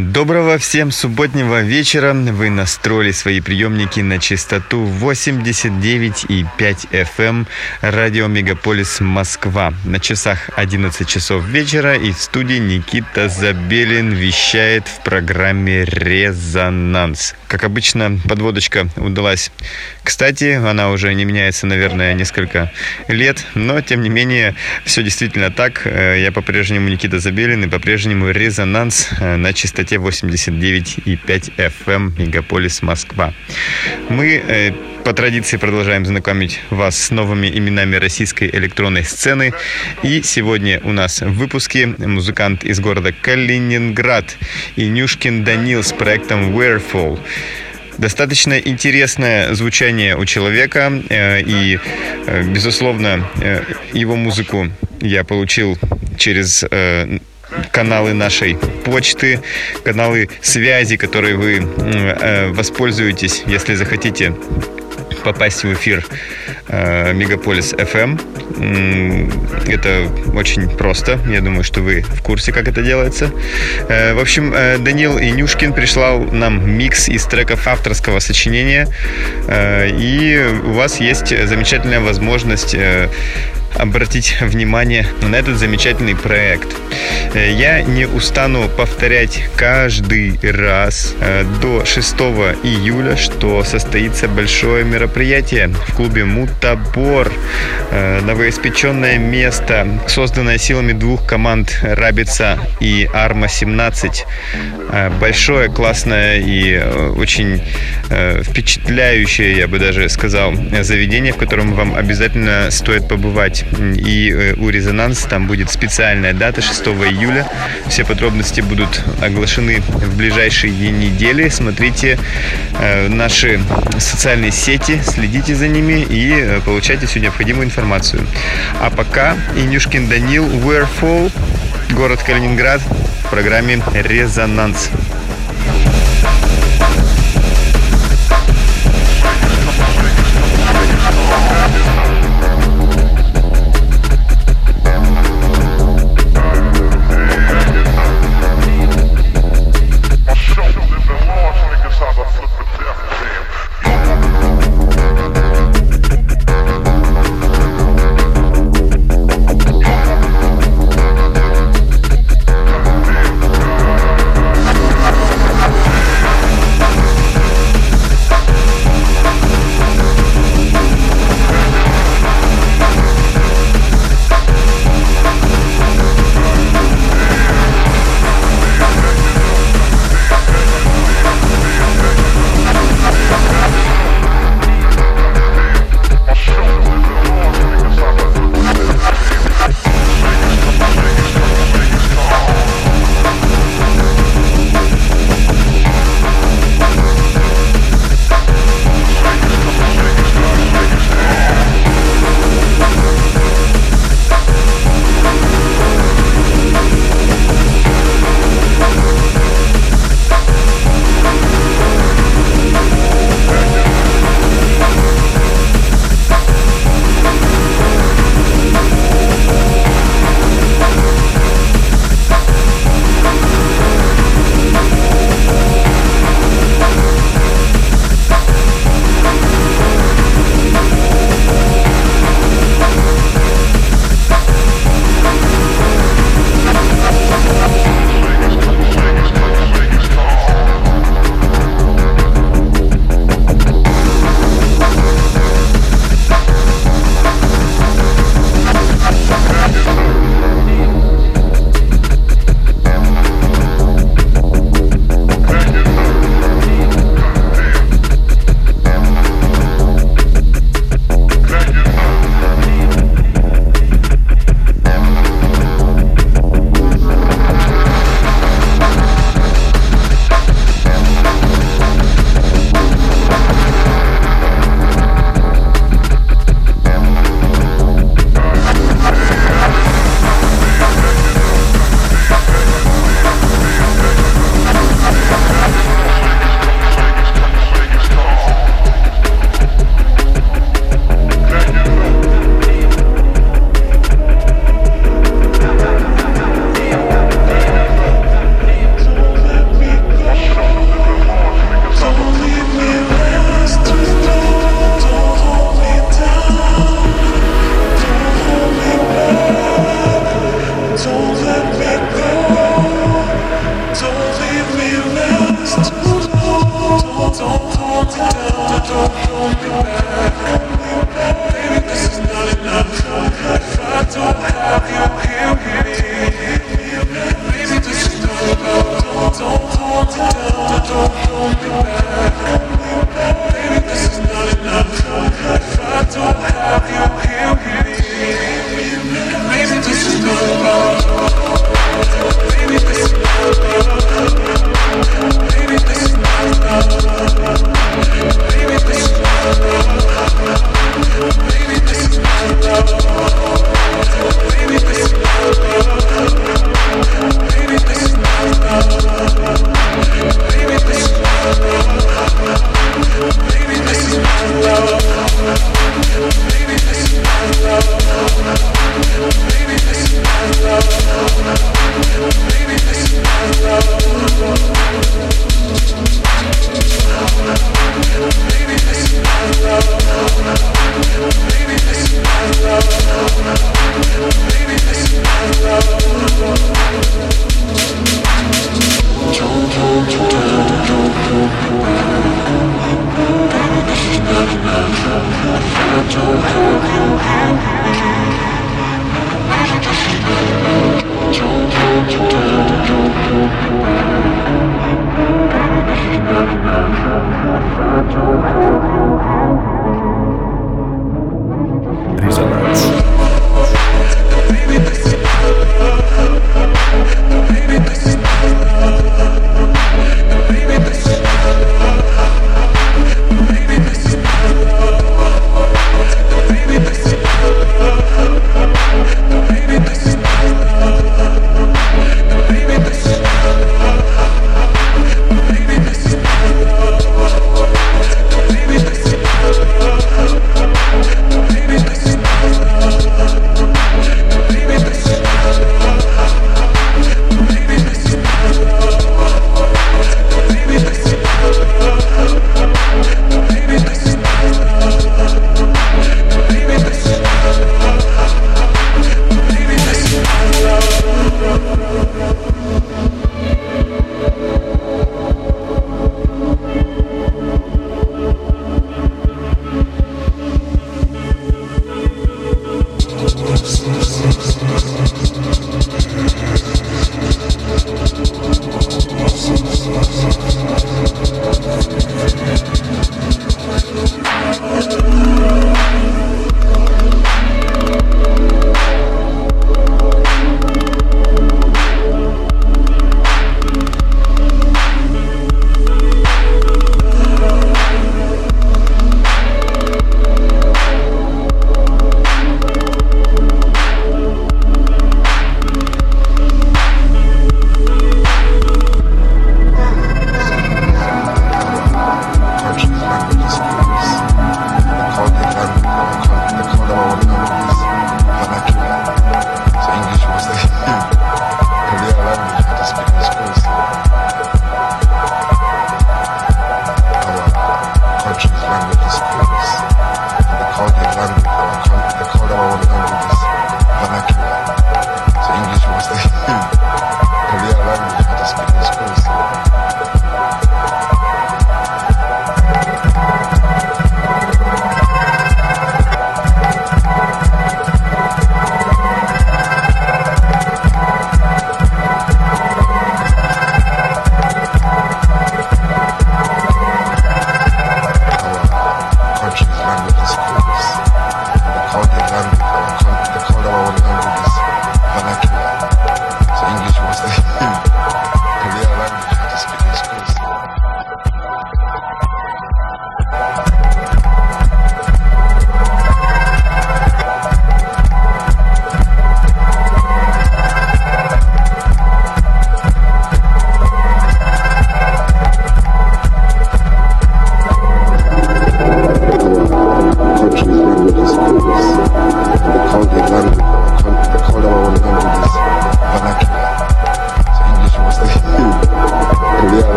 Доброго всем субботнего вечера. Вы настроили свои приемники на частоту 89,5 FM радио Мегаполис Москва. На часах 11 часов вечера и в студии Никита Забелин вещает в программе «Резонанс». Как обычно, подводочка удалась. Кстати, она уже не меняется, наверное, несколько лет, но, тем не менее, все действительно так. Э, Я по-прежнему Никита Забелин и по-прежнему «Резонанс» э, на частоте 89,5 FM Мегаполис Москва. Мы э, по традиции продолжаем знакомить вас с новыми именами российской электронной сцены. И сегодня у нас в выпуске музыкант из города Калининград Инюшкин Данил с проектом Wearfall. Достаточно интересное звучание у человека, э, и, э, безусловно, э, его музыку я получил через каналы нашей почты, каналы связи, которые вы э, воспользуетесь, если захотите попасть в эфир э, Мегаполис FM. М, Это очень просто. Я думаю, что вы в курсе, как это делается. Э, В общем, Данил Инюшкин прислал нам микс из треков авторского сочинения. И у вас есть замечательная возможность обратить внимание на этот замечательный проект. Э, Я не устану повторять каждый раз э, до 6 июля, что состоится большое мероприятие в клубе Мутабор. Э, Новоиспеченное место, созданное силами двух команд Рабица и Арма-17. Э, Большое, классное и очень впечатляющее, я бы даже сказал, заведение, в котором вам обязательно стоит побывать. И э, у «Резонанс» там будет специальная дата 6 июля. Все подробности будут оглашены в ближайшие недели. Смотрите э, наши социальные сети, следите за ними и э, получайте всю необходимую информацию. А пока Инюшкин Данил, Wearfall, город Калининград, в программе «Резонанс».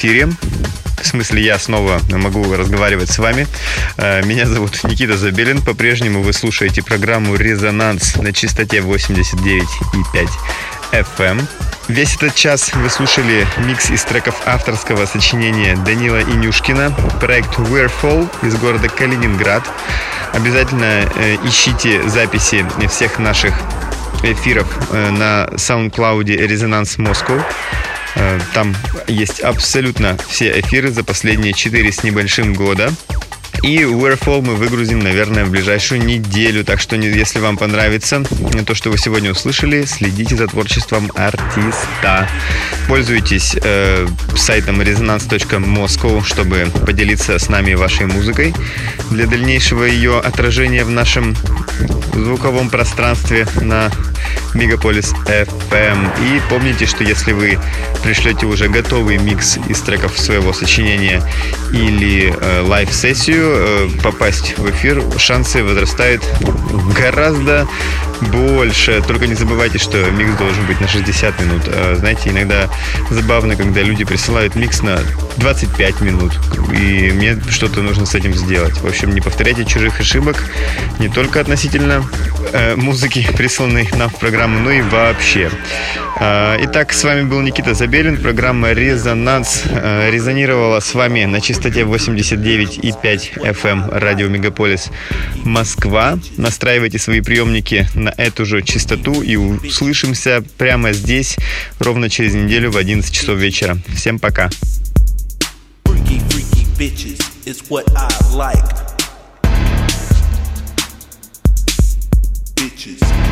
эфире. В смысле, я снова могу разговаривать с вами. Э, меня зовут Никита Забелин. По-прежнему вы слушаете программу «Резонанс» на частоте 89,5 FM. Весь этот час вы слушали микс из треков авторского сочинения Данила Инюшкина, проект Wearfall из города Калининград. Обязательно э, ищите записи всех наших эфиров э, на SoundCloud Резонанс Moscow. Э, там есть абсолютно все эфиры за последние 4 с небольшим года. И Wearfall мы выгрузим, наверное, в ближайшую неделю. Так что, если вам понравится то, что вы сегодня услышали, следите за творчеством артиста. Пользуйтесь э, сайтом resonance.moscow, чтобы поделиться с нами вашей музыкой для дальнейшего ее отражения в нашем звуковом пространстве на Мегаполис FM. И помните, что если вы пришлете уже готовый микс из треков своего сочинения или э, live-сессию, э, попасть в эфир, шансы возрастают гораздо больше. Только не забывайте, что микс должен быть на 60 минут. А, знаете, иногда забавно, когда люди присылают микс на 25 минут, и мне что-то нужно с этим сделать. В общем, не повторяйте чужих ошибок не только относительно э, музыки, присланной нам в программу, но и вообще. Э, итак, с вами был Никита Забелин, программа «Резонанс» э, резонировала с вами на частоте 89,5 FM радио Мегаполис Москва. Настраивайте свои приемники на эту же частоту и услышимся прямо здесь ровно через неделю в 11 часов вечера. Всем пока. Bitches.